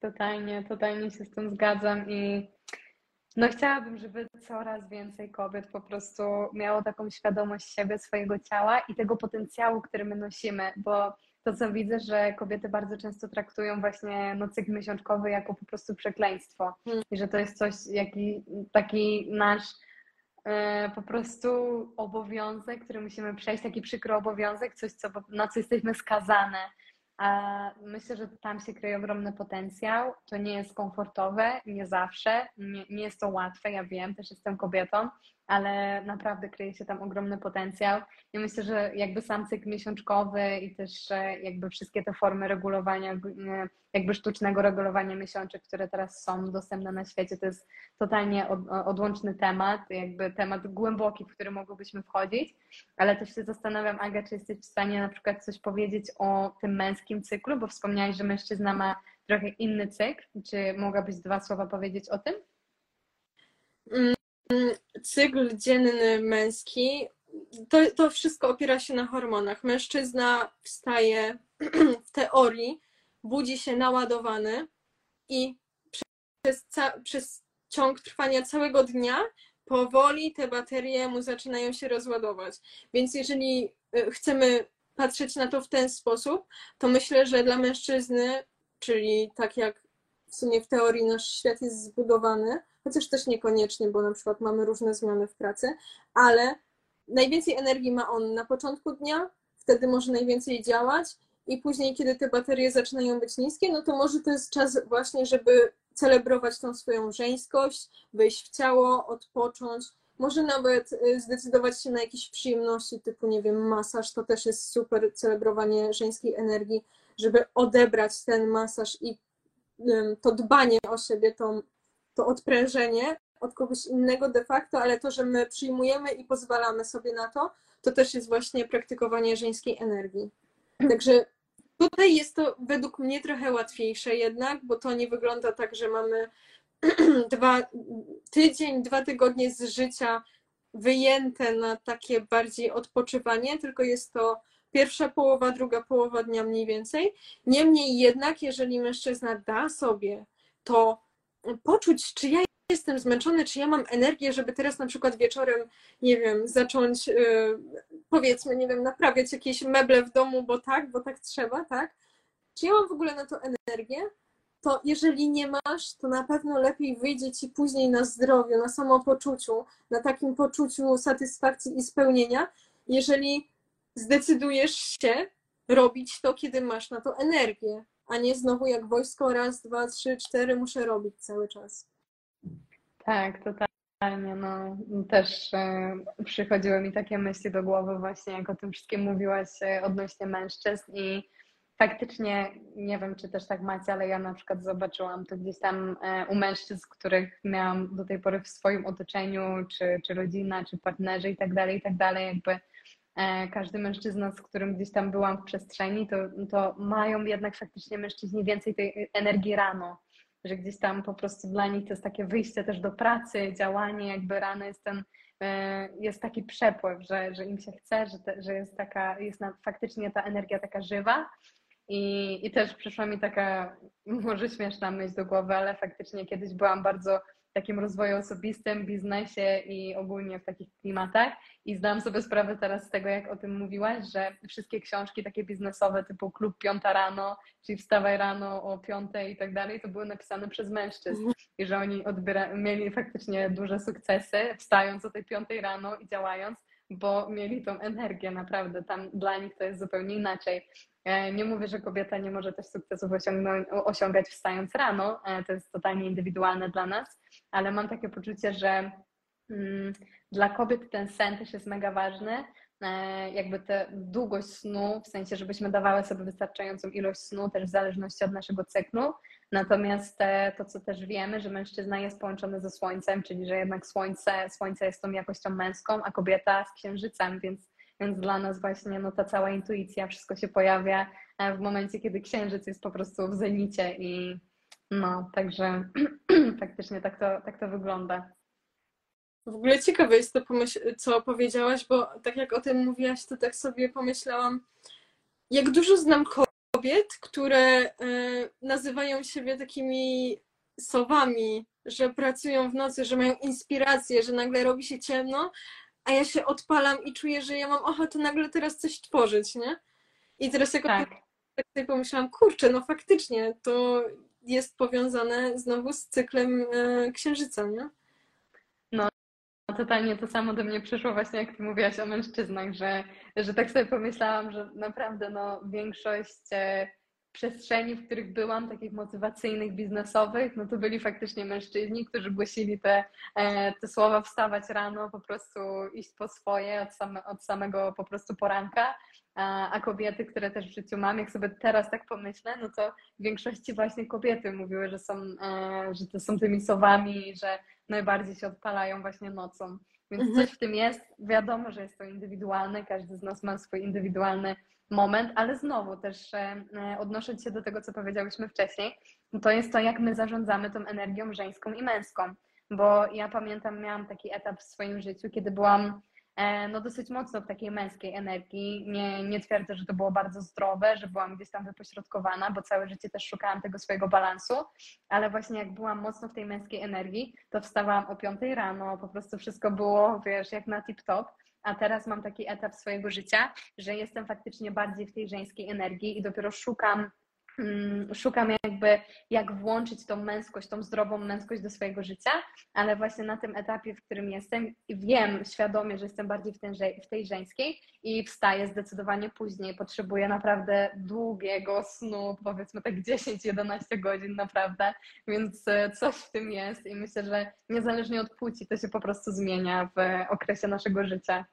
totalnie, totalnie się z tym zgadzam i no chciałabym, żeby coraz więcej kobiet po prostu miało taką świadomość siebie, swojego ciała i tego potencjału, który my nosimy, bo to, co widzę, że kobiety bardzo często traktują właśnie no, cykl miesiączkowy jako po prostu przekleństwo Mm. i że to jest coś, jaki, taki nasz e, po prostu obowiązek, który musimy przejść, taki przykry obowiązek, coś, co, na co jesteśmy skazane. A myślę, że tam się kryje ogromny potencjał. To nie jest komfortowe, nie zawsze, nie, nie jest to łatwe, ja wiem, też jestem kobietą, ale naprawdę kryje się tam ogromny potencjał. I myślę, że jakby sam cykl miesiączkowy i też e, jakby wszystkie te formy regulowania, e, jakby sztucznego regulowania miesiączek, które teraz są dostępne na świecie, to jest totalnie od, odłączny temat, jakby temat głęboki, w który mogłybyśmy wchodzić, ale też się zastanawiam, Aga, czy jesteś w stanie na przykład coś powiedzieć o tym męskim cyklu, bo wspomniałaś, że mężczyzna ma trochę inny cykl. Czy mogłabyś dwa słowa powiedzieć o tym? Cykl dzienny męski, to, to wszystko opiera się na hormonach. Mężczyzna wstaje <clears throat> w teorii, budzi się naładowany i przez, przez ciąg trwania całego dnia powoli te baterie mu zaczynają się rozładować. Więc jeżeli y, chcemy patrzeć na to w ten sposób, to myślę, że dla mężczyzny, czyli tak jak w sumie w teorii nasz świat jest zbudowany, chociaż też niekoniecznie, bo na przykład mamy różne zmiany w pracy, ale najwięcej energii ma on na początku dnia, wtedy może najwięcej działać i później, kiedy te baterie zaczynają być niskie, no to może to jest czas właśnie, żeby celebrować tą swoją żeńskość, wejść w ciało, odpocząć, może nawet y, zdecydować się na jakieś przyjemności typu, nie wiem, masaż, to też jest super celebrowanie żeńskiej energii, żeby odebrać ten masaż i to dbanie o siebie, to, to odprężenie od kogoś innego de facto, ale to, że my przyjmujemy i pozwalamy sobie na to, to też jest właśnie praktykowanie żeńskiej energii. Także tutaj jest to według mnie trochę łatwiejsze jednak, bo to nie wygląda tak, że mamy <clears throat> dwa, tydzień, dwa tygodnie z życia wyjęte na takie bardziej odpoczywanie, tylko jest to pierwsza połowa, druga połowa dnia mniej więcej. Niemniej jednak, jeżeli mężczyzna da sobie to poczuć, czy ja jestem zmęczony, czy ja mam energię, żeby teraz na przykład wieczorem, nie wiem, zacząć yy, powiedzmy, nie wiem, naprawiać jakieś meble w domu, bo tak, bo tak trzeba, tak? Czy ja mam w ogóle na to energię? To jeżeli nie masz, to na pewno lepiej wyjdzie ci później na zdrowiu, na samopoczuciu, na takim poczuciu satysfakcji i spełnienia, jeżeli zdecydujesz się robić to, kiedy masz na to energię, a nie znowu jak wojsko raz, dwa, trzy, cztery muszę robić cały czas. Tak, totalnie. No, też e, przychodziły mi takie myśli do głowy właśnie, jak o tym wszystkim mówiłaś e, odnośnie mężczyzn i faktycznie, nie wiem, czy też tak macie, ale ja na przykład zobaczyłam to gdzieś tam e, u mężczyzn, których miałam do tej pory w swoim otoczeniu, czy, czy rodzina, czy partnerzy i tak dalej, i tak dalej, jakby każdy mężczyzna, z którym gdzieś tam byłam w przestrzeni, to, to mają jednak faktycznie mężczyźni więcej tej energii rano że gdzieś tam po prostu dla nich to jest takie wyjście też do pracy, działanie, jakby rano jest ten, e, jest taki przepływ, że, że im się chce, że, te, że jest taka, jest na, faktycznie ta energia taka żywa. I, I też przyszła mi taka <laughs> może śmieszna myśl do głowy, ale faktycznie kiedyś byłam bardzo w takim rozwoju osobistym, biznesie i ogólnie w takich klimatach. I zdałam sobie sprawę teraz z tego, jak o tym mówiłaś, że wszystkie książki takie biznesowe typu Klub Piąta Rano, czyli Wstawaj Rano o piątej i tak dalej, to były napisane przez mężczyzn. I że oni odbiera, mieli faktycznie duże sukcesy, wstając o tej piątej rano i działając, bo mieli tą energię naprawdę. Tam dla nich to jest zupełnie inaczej. E, Nie mówię, że kobieta nie może też sukcesów osiągnąć, osiągać wstając rano, e, to jest totalnie indywidualne dla nas, ale mam takie poczucie, że mm, dla kobiet ten sen też jest mega ważny, e, jakby tę długość snu, w sensie, żebyśmy dawały sobie wystarczającą ilość snu, też w zależności od naszego cyklu. Natomiast to, co też wiemy, że mężczyzna jest połączony ze słońcem, czyli że jednak słońce, słońce jest tą jakością męską, a kobieta z księżycem, więc, więc dla nas właśnie no, ta cała intuicja, wszystko się pojawia w momencie, kiedy księżyc jest po prostu w zenicie i no, także <clears throat> <clears throat> faktycznie tak to, tak to wygląda. W ogóle ciekawe jest to, co powiedziałaś, bo tak jak o tym mówiłaś, to tak sobie pomyślałam, jak dużo znam kobiet, które e, nazywają siebie takimi sowami, że pracują w nocy, że mają inspirację, że nagle robi się ciemno, a ja się odpalam i czuję, że ja mam ochotę nagle teraz coś tworzyć, nie? I teraz jak tak. tak sobie pomyślałam, kurczę, no faktycznie, to jest powiązane znowu z cyklem e, księżyca, nie? No, totalnie to samo do mnie przyszło właśnie, jak ty mówiłaś o mężczyznach, że, że tak sobie pomyślałam, że naprawdę no, większość e, przestrzeni, w których byłam, takich motywacyjnych, biznesowych, no to byli faktycznie mężczyźni, którzy głosili te, e, te słowa wstawać rano, po prostu iść po swoje od, same, od samego po prostu poranka a, kobiety, które też w życiu mam, jak sobie teraz tak pomyślę, no to w większości właśnie kobiety mówiły, że są, e, że to są tymi sowami, że najbardziej się odpalają właśnie nocą. Więc mhm. coś w tym jest. Wiadomo, że jest to indywidualne, każdy z nas ma swój indywidualny moment, ale znowu też e, odnosząc się do tego, co powiedziałyśmy wcześniej, to jest to, jak my zarządzamy tą energią żeńską i męską. Bo ja pamiętam, miałam taki etap w swoim życiu, kiedy byłam E, no dosyć mocno w takiej męskiej energii. Nie, nie twierdzę, że to było bardzo zdrowe, że byłam gdzieś tam wypośrodkowana, bo całe życie też szukałam tego swojego balansu, ale właśnie jak byłam mocno w tej męskiej energii, to wstawałam o 5 rano, po prostu wszystko było, wiesz, jak na tip-top, a teraz mam taki etap swojego życia, że jestem faktycznie bardziej w tej żeńskiej energii i dopiero szukam szukam jakby jak włączyć tą męskość, tą zdrową męskość do swojego życia, ale właśnie na tym etapie, w którym jestem, wiem świadomie, że jestem bardziej w, ten, w tej żeńskiej i wstaję zdecydowanie później. Potrzebuję naprawdę długiego snu, powiedzmy tak <laughs> 10-11 godzin naprawdę, więc e, coś w tym jest i myślę, że niezależnie od płci to się po prostu zmienia w okresie naszego życia.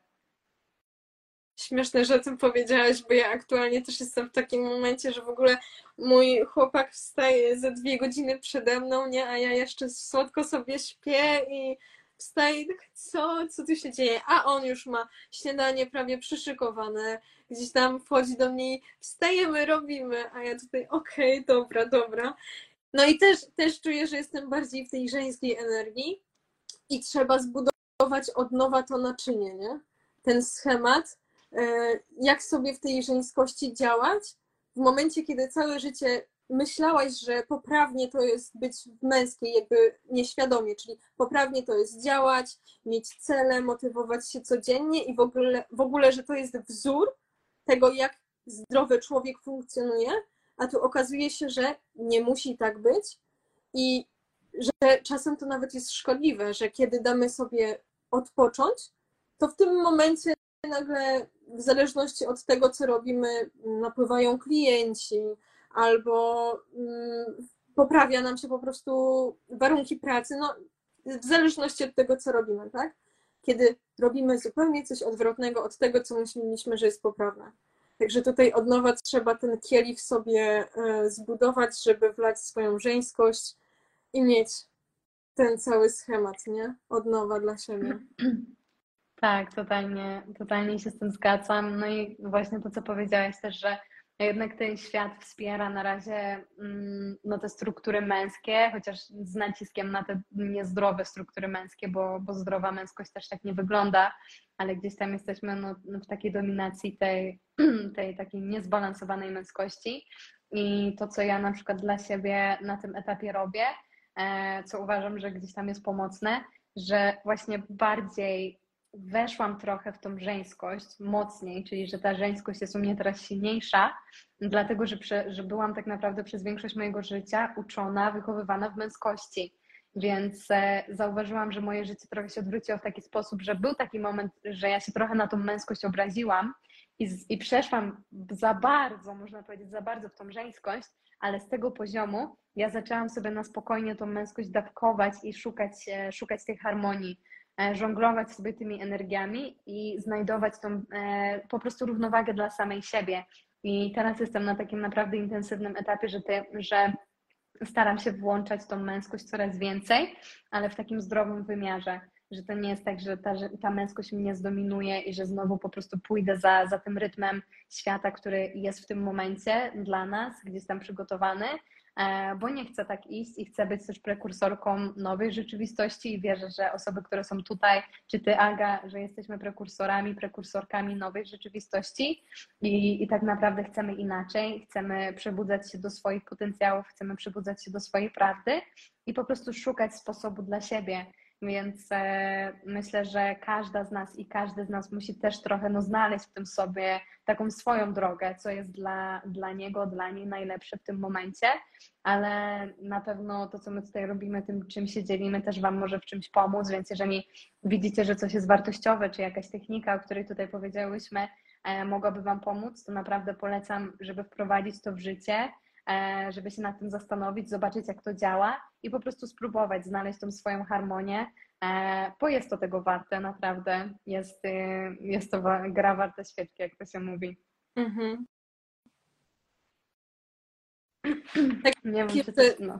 Śmieszne, że o tym powiedziałaś, bo ja aktualnie też jestem w takim momencie, że w ogóle mój chłopak wstaje ze dwie godziny przede mną, nie? A ja jeszcze słodko sobie śpię i wstaję i tak, co, co tu się dzieje? A on już ma śniadanie prawie przyszykowane, gdzieś tam wchodzi do mnie i wstajemy, robimy, a ja tutaj, okej, okay, dobra, dobra. No i też, też czuję, że jestem bardziej w tej żeńskiej energii i trzeba zbudować od nowa to naczynie, nie? Ten schemat, jak sobie w tej żeńskości działać? W momencie, kiedy całe życie myślałaś, że poprawnie to jest być w męskiej, jakby nieświadomie, czyli poprawnie to jest działać, mieć cele, motywować się codziennie i w ogóle, w ogóle że to jest wzór tego, jak zdrowy człowiek funkcjonuje, a tu okazuje się, że nie musi tak być i że czasem to nawet jest szkodliwe, że kiedy damy sobie odpocząć, to w tym momencie nagle w zależności od tego, co robimy, napływają klienci albo mm, poprawia nam się po prostu warunki pracy, no w zależności od tego, co robimy, tak? Kiedy robimy zupełnie coś odwrotnego od tego, co myśleliśmy, że jest poprawne. Także tutaj od nowa trzeba ten kielich sobie e, zbudować, żeby wlać swoją żeńskość i mieć ten cały schemat, nie? Od nowa dla siebie. <clears throat> Tak, totalnie, totalnie się z tym zgadzam. No i właśnie to, co powiedziałaś też, że jednak ten świat wspiera na razie mm, no, te struktury męskie, chociaż z naciskiem na te niezdrowe struktury męskie, bo, bo zdrowa męskość też tak nie wygląda, ale gdzieś tam jesteśmy no, w takiej dominacji tej, <clears throat> tej takiej niezbalansowanej męskości. I to, co ja na przykład dla siebie na tym etapie robię, e, co uważam, że gdzieś tam jest pomocne, że właśnie bardziej weszłam trochę w tą żeńskość mocniej, czyli że ta żeńskość jest u mnie teraz silniejsza, dlatego że, prze, że byłam tak naprawdę przez większość mojego życia uczona, wychowywana w męskości. Więc e, zauważyłam, że moje życie trochę się odwróciło w taki sposób, że był taki moment, że ja się trochę na tą męskość obraziłam i, z, i przeszłam za bardzo, można powiedzieć, za bardzo w tą żeńskość, ale z tego poziomu ja zaczęłam sobie na spokojnie tą męskość dawkować i szukać, e, szukać tej harmonii żonglować sobie tymi energiami i znajdować tą po prostu równowagę dla samej siebie. I teraz jestem na takim naprawdę intensywnym etapie, że, ty, że staram się włączać tą męskość coraz więcej, ale w takim zdrowym wymiarze że to nie jest tak, że ta, że ta męskość mnie zdominuje i że znowu po prostu pójdę za, za tym rytmem świata, który jest w tym momencie dla nas, gdzieś tam przygotowany, e, bo nie chcę tak iść i chcę być też prekursorką nowej rzeczywistości i wierzę, że osoby, które są tutaj, czy ty, Aga, że jesteśmy prekursorami, prekursorkami nowej rzeczywistości i, i tak naprawdę chcemy inaczej, chcemy przebudzać się do swoich potencjałów, chcemy przebudzać się do swojej prawdy i po prostu szukać sposobu dla siebie więc e, myślę, że każda z nas i każdy z nas musi też trochę no, znaleźć w tym sobie taką swoją drogę, co jest dla, dla niego, dla niej najlepsze w tym momencie, ale na pewno to, co my tutaj robimy, tym, czym się dzielimy, też Wam może w czymś pomóc, więc jeżeli widzicie, że coś jest wartościowe, czy jakaś technika, o której tutaj powiedziałyśmy, e, mogłaby Wam pomóc, to naprawdę polecam, żeby wprowadzić to w życie żeby się nad tym zastanowić, zobaczyć, jak to działa i po prostu spróbować znaleźć tą swoją harmonię, e, bo jest to tego warte, naprawdę. Jest, y, jest to gra warta świeczki, jak to się mówi. Mhm. <clears throat> Tak, nie wiem, czy to, no.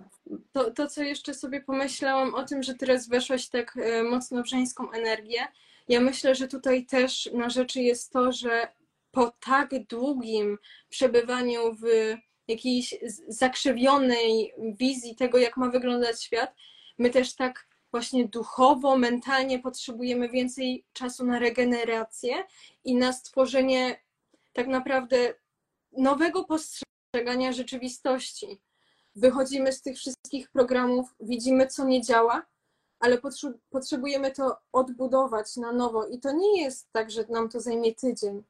to, to, co jeszcze sobie pomyślałam o tym, że teraz weszłaś tak e, mocno w żeńską energię, ja myślę, że tutaj też na rzeczy jest to, że po tak długim przebywaniu w jakiejś zakrzywionej wizji tego, jak ma wyglądać świat, my też tak właśnie duchowo, mentalnie potrzebujemy więcej czasu na regenerację i na stworzenie tak naprawdę nowego postrzegania rzeczywistości. Wychodzimy z tych wszystkich programów, widzimy, co nie działa, ale potrzebujemy to odbudować na nowo. I to nie jest tak, że nam to zajmie tydzień,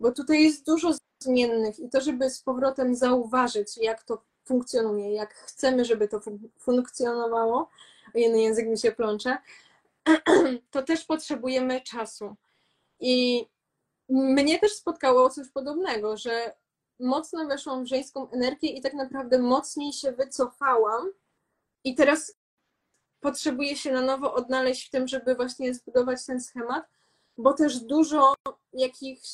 bo tutaj jest dużo zmiennych i to, żeby z powrotem zauważyć, jak to funkcjonuje, jak chcemy, żeby to fun funkcjonowało, jeden język mi się plącze, <clears throat> to też potrzebujemy czasu. I mnie też spotkało coś podobnego, że mocno weszłam w żeńską energię i tak naprawdę mocniej się wycofałam. I teraz potrzebuję się na nowo odnaleźć w tym, żeby właśnie zbudować ten schemat, bo też dużo jakichś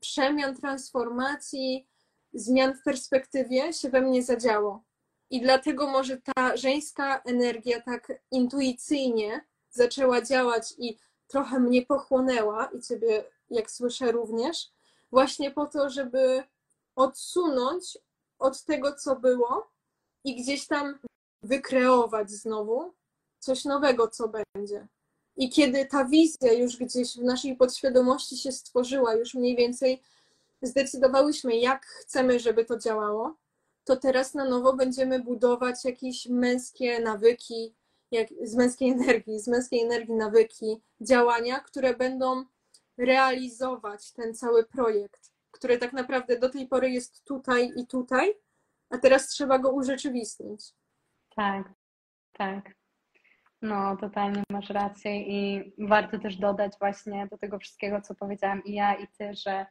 przemian, transformacji, zmian w perspektywie się we mnie zadziało. I dlatego może ta żeńska energia tak intuicyjnie zaczęła działać i trochę mnie pochłonęła, i ciebie, jak słyszę, również, właśnie po to, żeby odsunąć od tego, co było i gdzieś tam wykreować znowu coś nowego, co będzie. I kiedy ta wizja już gdzieś w naszej podświadomości się stworzyła, już mniej więcej zdecydowałyśmy, jak chcemy, żeby to działało, to teraz na nowo będziemy budować jakieś męskie nawyki, jak, z męskiej energii, z męskiej energii nawyki, działania, które będą realizować ten cały projekt, który tak naprawdę do tej pory jest tutaj i tutaj, a teraz trzeba go urzeczywistnić. Tak, tak. No, totalnie masz rację i warto też dodać właśnie do tego wszystkiego, co powiedziałam i ja, i ty, że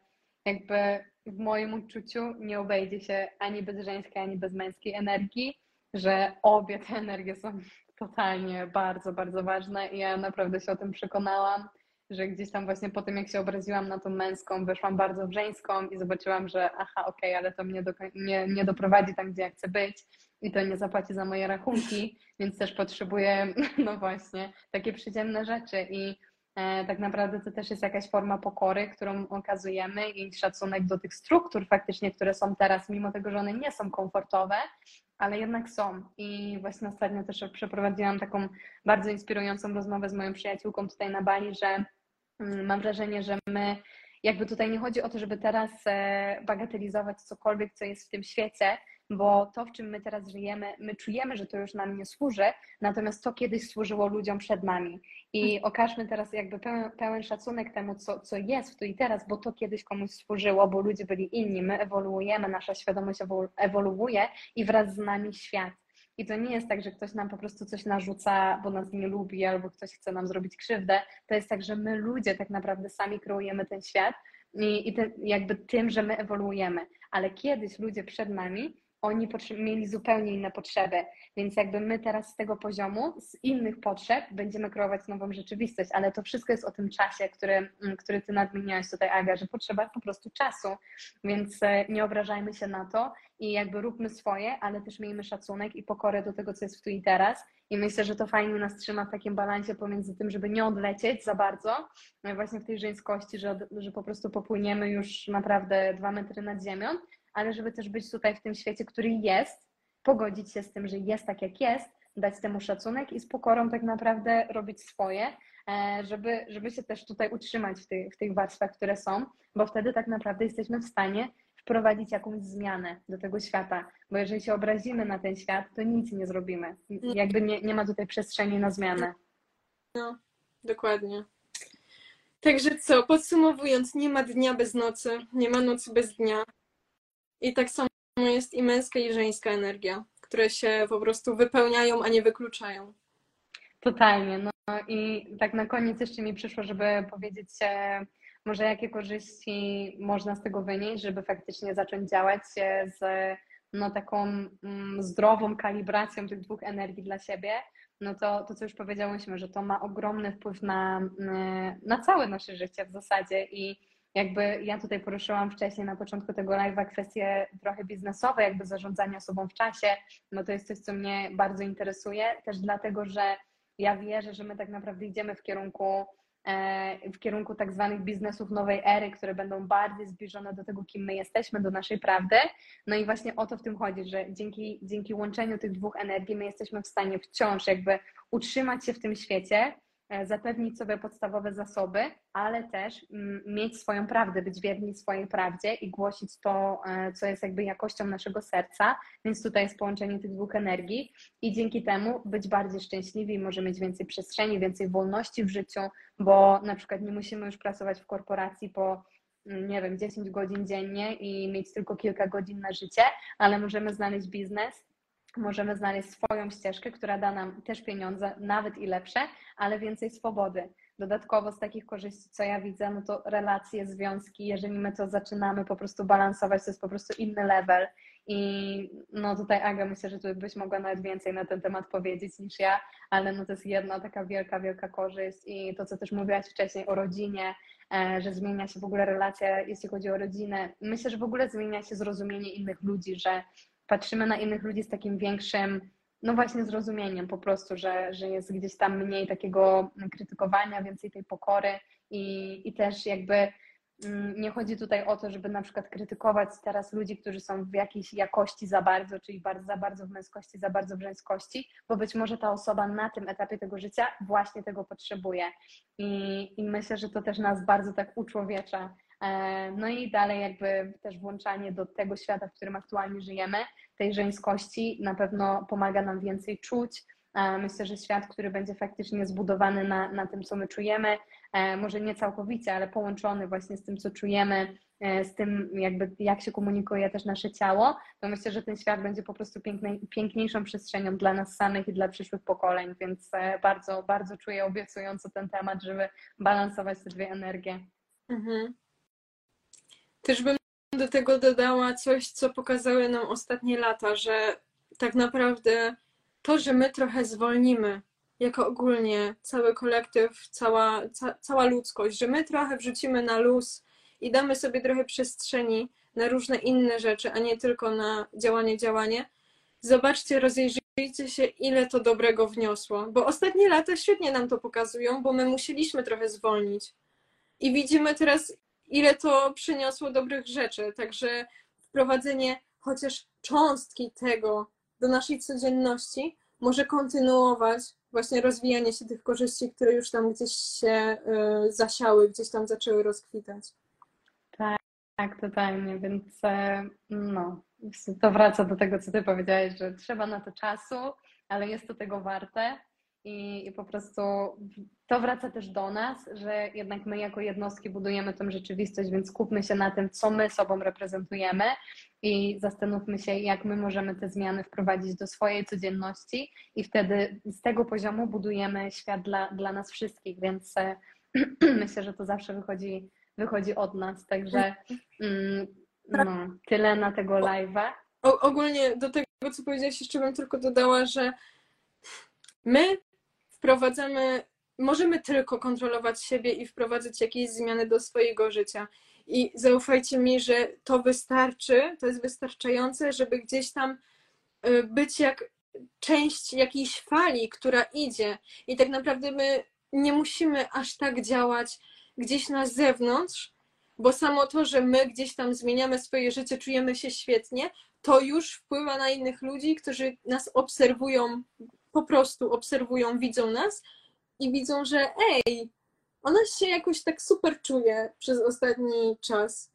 jakby w moim uczuciu nie obejdzie się ani bez żeńskiej, ani bez męskiej energii, że obie te energie są <laughs> totalnie bardzo, bardzo ważne i ja naprawdę się o tym przekonałam, że gdzieś tam właśnie po tym, jak się obraziłam na tą męską, weszłam bardzo w żeńską i zobaczyłam, że aha, okej, okay, ale to mnie do, nie, nie doprowadzi tam, gdzie ja chcę być i to nie zapłaci za moje rachunki, <laughs> więc też potrzebuję, <laughs> no właśnie, takie przyziemne rzeczy i e, tak naprawdę to też jest jakaś forma pokory, którą okazujemy i szacunek do tych struktur faktycznie, które są teraz, mimo tego, że one nie są komfortowe, ale jednak są. I właśnie ostatnio też przeprowadziłam taką bardzo inspirującą rozmowę z moją przyjaciółką tutaj na Bali, że mm, mam wrażenie, że my jakby tutaj nie chodzi o to, żeby teraz e, bagatelizować cokolwiek, co jest w tym świecie, bo to, w czym my teraz żyjemy, my czujemy, że to już nam nie służy, natomiast to kiedyś służyło ludziom przed nami. I mhm. okażmy teraz jakby pełen, pełen szacunek temu, co, co jest w tu i teraz, bo to kiedyś komuś służyło, bo ludzie byli inni, my ewoluujemy, nasza świadomość ewoluuje i wraz z nami świat. I to nie jest tak, że ktoś nam po prostu coś narzuca, bo nas nie lubi, albo ktoś chce nam zrobić krzywdę. To jest tak, że my ludzie tak naprawdę sami kreujemy ten świat i, i jakby tym, że my ewoluujemy. Ale kiedyś ludzie przed nami oni mieli zupełnie inne potrzeby. Więc jakby my teraz z tego poziomu, z innych potrzeb będziemy kreować nową rzeczywistość, ale to wszystko jest o tym czasie, który, mm, który ty nadmieniałaś tutaj, Aga, że potrzeba po prostu czasu. Więc e, nie obrażajmy się na to i jakby róbmy swoje, ale też miejmy szacunek i pokorę do tego, co jest w tu i teraz. I myślę, że to fajnie nas trzyma w takim balansie pomiędzy tym, żeby nie odlecieć za bardzo, no właśnie w tej żeńskości, że, że po prostu popłyniemy już naprawdę dwa metry nad ziemią, ale żeby też być tutaj w tym świecie, który jest, pogodzić się z tym, że jest tak, jak jest, dać temu szacunek i z pokorą tak naprawdę robić swoje, e, żeby, żeby się też tutaj utrzymać w, tych, w tych warstwach, które są, bo wtedy tak naprawdę jesteśmy w stanie wprowadzić jakąś zmianę do tego świata, bo jeżeli się obrazimy na ten świat, to nic nie zrobimy. Jakby nie, nie ma tutaj przestrzeni na zmianę. No, dokładnie. Także co, podsumowując, nie ma dnia bez nocy, nie ma nocy bez dnia. I tak samo jest i męska, i żeńska energia, które się po prostu wypełniają, a nie wykluczają. Totalnie. No i tak na koniec jeszcze mi przyszło, żeby powiedzieć może jakie korzyści można z tego wynieść, żeby faktycznie zacząć działać z no, taką mm, zdrową kalibracją tych dwóch energii dla siebie, no to, to co już powiedziałyśmy, że to ma ogromny wpływ na, mm, na całe nasze życie w zasadzie i jakby ja tutaj poruszyłam wcześniej na początku tego live'a kwestie trochę biznesowe, jakby zarządzania sobą w czasie, no to jest coś, co mnie bardzo interesuje, też dlatego, że ja wierzę, że my tak naprawdę idziemy w kierunku e, w kierunku tak zwanych biznesów nowej ery, które będą bardziej zbliżone do tego, kim my jesteśmy, do naszej prawdy. No i właśnie o to w tym chodzi, że dzięki, dzięki łączeniu tych dwóch energii my jesteśmy w stanie wciąż jakby utrzymać się w tym świecie, zapewnić sobie podstawowe zasoby, ale też mm, mieć swoją prawdę, być wierni swojej prawdzie i głosić to, e, co jest jakby jakością naszego serca. Więc tutaj jest połączenie tych dwóch energii i dzięki temu być bardziej szczęśliwi, może mieć więcej przestrzeni, więcej wolności w życiu, bo na przykład nie musimy już pracować w korporacji po mm, nie wiem, 10 godzin dziennie i mieć tylko kilka godzin na życie, ale możemy znaleźć biznes, możemy znaleźć swoją ścieżkę, która da nam też pieniądze, nawet i lepsze, ale więcej swobody. Dodatkowo z takich korzyści, co ja widzę, no to relacje, związki, jeżeli my to zaczynamy po prostu balansować, to jest po prostu inny level. I no tutaj Aga, myślę, że tu byś mogła nawet więcej na ten temat powiedzieć niż ja, ale no to jest jedna taka wielka, wielka korzyść i to, co też mówiłaś wcześniej o rodzinie, e, że zmienia się w ogóle relacja, jeśli chodzi o rodzinę. Myślę, że w ogóle zmienia się zrozumienie innych ludzi, że patrzymy na innych ludzi z takim większym, no właśnie zrozumieniem po prostu, że, że jest gdzieś tam mniej takiego krytykowania, więcej tej pokory i, i też jakby mm, nie chodzi tutaj o to, żeby na przykład krytykować teraz ludzi, którzy są w jakiejś jakości za bardzo, czyli bardzo, za bardzo w męskości, za bardzo w żeńskości, bo być może ta osoba na tym etapie tego życia właśnie tego potrzebuje. I, i myślę, że to też nas bardzo tak uczłowiecza no i dalej jakby też włączanie do tego świata, w którym aktualnie żyjemy, tej żeńskości na pewno pomaga nam więcej czuć. E, myślę, że świat, który będzie faktycznie zbudowany na, na tym, co my czujemy, e, może nie całkowicie, ale połączony właśnie z tym, co czujemy, z tym, jakby jak się komunikuje też nasze ciało, to myślę, że ten świat będzie po prostu piękniejszą przestrzenią dla nas samych i dla przyszłych pokoleń, więc bardzo, bardzo czuję obiecująco ten temat, żeby balansować te dwie energie. Mhm. Też bym do tego dodała coś, co pokazały nam ostatnie lata, że tak naprawdę to, że my trochę zwolnimy, jako ogólnie cały kolektyw, cała, ca, cała ludzkość, że my trochę wrzucimy na luz i damy sobie trochę przestrzeni na różne inne rzeczy, a nie tylko na działanie, działanie. Zobaczcie, rozejrzyjcie się, ile to dobrego wniosło, bo ostatnie lata świetnie nam to pokazują, bo my musieliśmy trochę zwolnić. I widzimy teraz, ile to przyniosło dobrych rzeczy. Także wprowadzenie chociaż cząstki tego do naszej codzienności może kontynuować właśnie rozwijanie się tych korzyści, które już tam gdzieś się y, zasiały, gdzieś tam zaczęły rozkwitać. Tak, totalnie, więc e, no, to wraca do tego, co ty powiedziałeś, że trzeba na to czasu, ale jest to tego warte i, i po prostu to wraca też do nas, że jednak my jako jednostki budujemy tę rzeczywistość, więc skupmy się na tym, co my sobą reprezentujemy i zastanówmy się, jak my możemy te zmiany wprowadzić do swojej codzienności i wtedy z tego poziomu budujemy świat dla, dla nas wszystkich, więc <clears throat> myślę, że to zawsze wychodzi, wychodzi od nas, także mm, no, tyle na tego live'a. ogólnie do tego, co powiedziałaś, jeszcze bym tylko dodała, że my wprowadzamy, możemy tylko kontrolować siebie i wprowadzać jakieś zmiany do swojego życia. I zaufajcie mi, że to wystarczy, to jest wystarczające, żeby gdzieś tam y, być jak część jakiejś fali, która idzie. I tak naprawdę my nie musimy aż tak działać gdzieś na zewnątrz, bo samo to, że my gdzieś tam zmieniamy swoje życie, czujemy się świetnie, to już wpływa na innych ludzi, którzy nas obserwują, po prostu obserwują, widzą nas i widzą, że ej, ona się jakoś tak super czuje przez ostatni czas.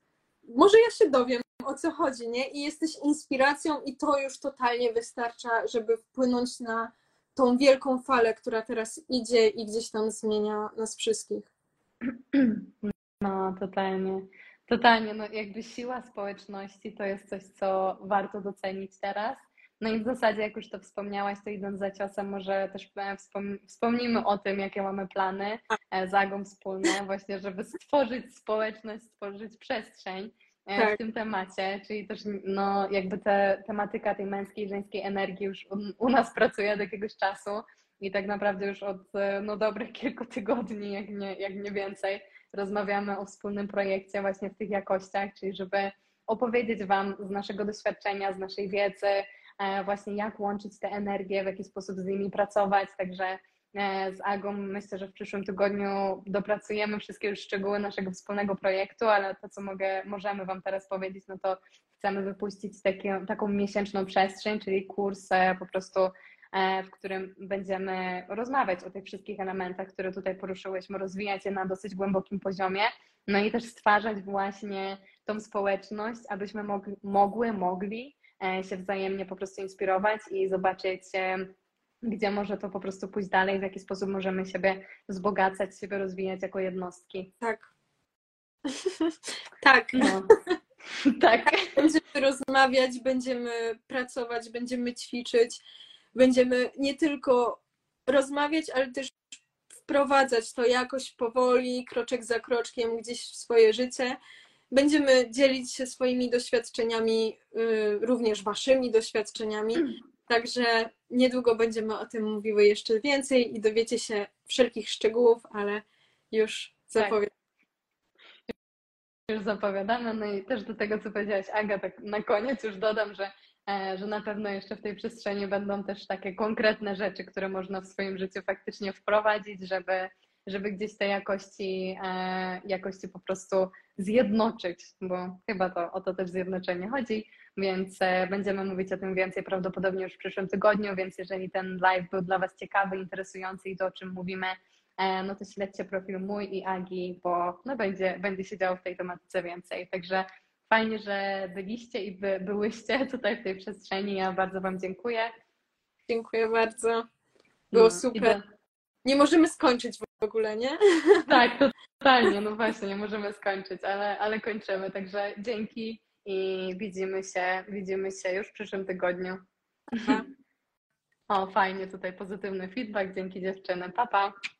Może ja się dowiem, o co chodzi, nie? I jesteś inspiracją i to już totalnie wystarcza, żeby wpłynąć na tą wielką falę, która teraz idzie i gdzieś tam zmienia nas wszystkich. <clears throat> No, totalnie. Totalnie, no jakby siła społeczności to jest coś, co warto docenić teraz. No i w zasadzie, jak już to wspomniałaś, to idąc za ciosem, może też e, wspom wspomnimy o tym, jakie mamy plany e, z Agą wspólne, <laughs> właśnie, żeby stworzyć społeczność, stworzyć przestrzeń e, Tak. w tym temacie, czyli też no, jakby te, tematyka tej męskiej i żeńskiej energii już u, u nas pracuje od jakiegoś czasu i tak naprawdę już od no, dobrych kilku tygodni, jak nie, jak nie więcej, rozmawiamy o wspólnym projekcie właśnie w tych jakościach, czyli żeby opowiedzieć Wam z naszego doświadczenia, z naszej wiedzy, właśnie jak łączyć te energie, w jaki sposób z nimi pracować. Także e, z Agą myślę, że w przyszłym tygodniu dopracujemy wszystkie już szczegóły naszego wspólnego projektu, ale to, co mogę, możemy Wam teraz powiedzieć, no to chcemy wypuścić taki, taką miesięczną przestrzeń, czyli kurs e, po prostu E, w którym będziemy rozmawiać o tych wszystkich elementach, które tutaj poruszyłyśmy, rozwijać je na dosyć głębokim poziomie, no i też stwarzać właśnie tą społeczność, abyśmy mogli, mogły, mogli e, się wzajemnie po prostu inspirować i zobaczyć, e, gdzie może to po prostu pójść dalej, w jaki sposób możemy siebie wzbogacać, siebie rozwijać jako jednostki. Tak. <laughs> tak. No. <laughs> tak. Będziemy rozmawiać, będziemy pracować, będziemy ćwiczyć będziemy nie tylko rozmawiać, ale też wprowadzać to jakoś powoli, kroczek za kroczkiem gdzieś w swoje życie. Będziemy dzielić się swoimi doświadczeniami, y, również waszymi doświadczeniami. Także niedługo będziemy o tym mówiły jeszcze więcej i dowiecie się wszelkich szczegółów, ale już zapowiadam. Tak. Już zapowiadamy. No i też do tego, co powiedziałaś Aga, tak na koniec już dodam, że E, że na pewno jeszcze w tej przestrzeni będą też takie konkretne rzeczy, które można w swoim życiu faktycznie wprowadzić, żeby, żeby gdzieś te jakości, e, jakości po prostu zjednoczyć, bo chyba to o to też zjednoczenie chodzi, więc e, będziemy mówić o tym więcej prawdopodobnie już w przyszłym tygodniu, więc jeżeli ten live był dla Was ciekawy, interesujący i to, o czym mówimy, no to śledźcie profil mój i Agi, bo no będzie, będzie się działo w tej tematyce więcej. Także Fajnie, że byliście i by, byłyście tutaj w tej przestrzeni. Ja bardzo Wam dziękuję. Dziękuję bardzo. Było no, super. Nie możemy skończyć w ogóle, nie? <laughs> Tak, totalnie. No właśnie, nie możemy skończyć, ale, ale kończymy. Także dzięki i widzimy się, widzimy się już w przyszłym tygodniu. Aha. <laughs> O, fajnie tutaj pozytywny feedback. Dzięki dziewczyny. Papa. Pa.